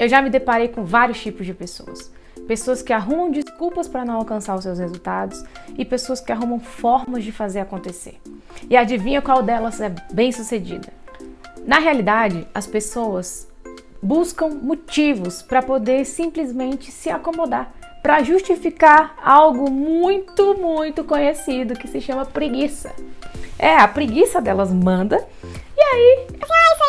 eu já me deparei com vários tipos de pessoas. Pessoas que arrumam desculpas para não alcançar os seus resultados e pessoas que arrumam formas de fazer acontecer. E adivinha qual delas é bem sucedida? Na realidade, as pessoas buscam motivos para poder simplesmente se acomodar, para justificar algo muito, muito conhecido que se chama preguiça. É, a preguiça delas manda e aí.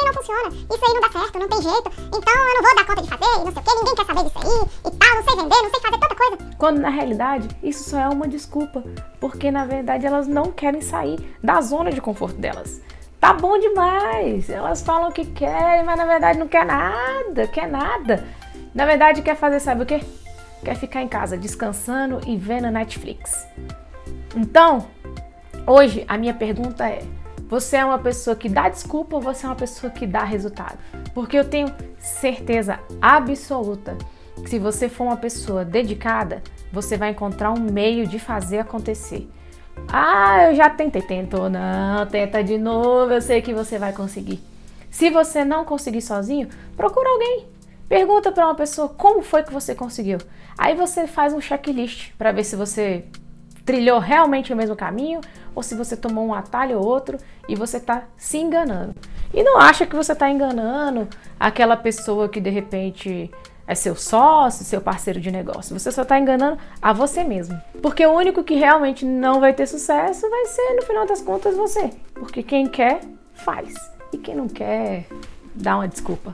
Aí não funciona, isso aí não dá certo, não tem jeito, então eu não vou dar conta de fazer, e não sei o que, ninguém quer saber disso aí, e tal, não sei vender, não sei fazer tanta coisa. Quando na realidade isso só é uma desculpa, porque na verdade elas não querem sair da zona de conforto delas. Tá bom demais. Elas falam que querem, mas na verdade não quer nada, quer nada. Na verdade quer fazer sabe o quê? Quer ficar em casa descansando e vendo Netflix. Então, hoje a minha pergunta é: você é uma pessoa que dá desculpa ou você é uma pessoa que dá resultado? Porque eu tenho certeza absoluta que se você for uma pessoa dedicada, você vai encontrar um meio de fazer acontecer. Ah, eu já tentei, tentou, não, tenta de novo, eu sei que você vai conseguir. Se você não conseguir sozinho, procura alguém. Pergunta para uma pessoa como foi que você conseguiu. Aí você faz um checklist para ver se você trilhou realmente o mesmo caminho ou se você tomou um atalho ou outro e você está se enganando. E não acha que você está enganando aquela pessoa que de repente é seu sócio, seu parceiro de negócio. Você só está enganando a você mesmo. Porque o único que realmente não vai ter sucesso vai ser, no final das contas, você. Porque quem quer, faz. E quem não quer, dá uma desculpa.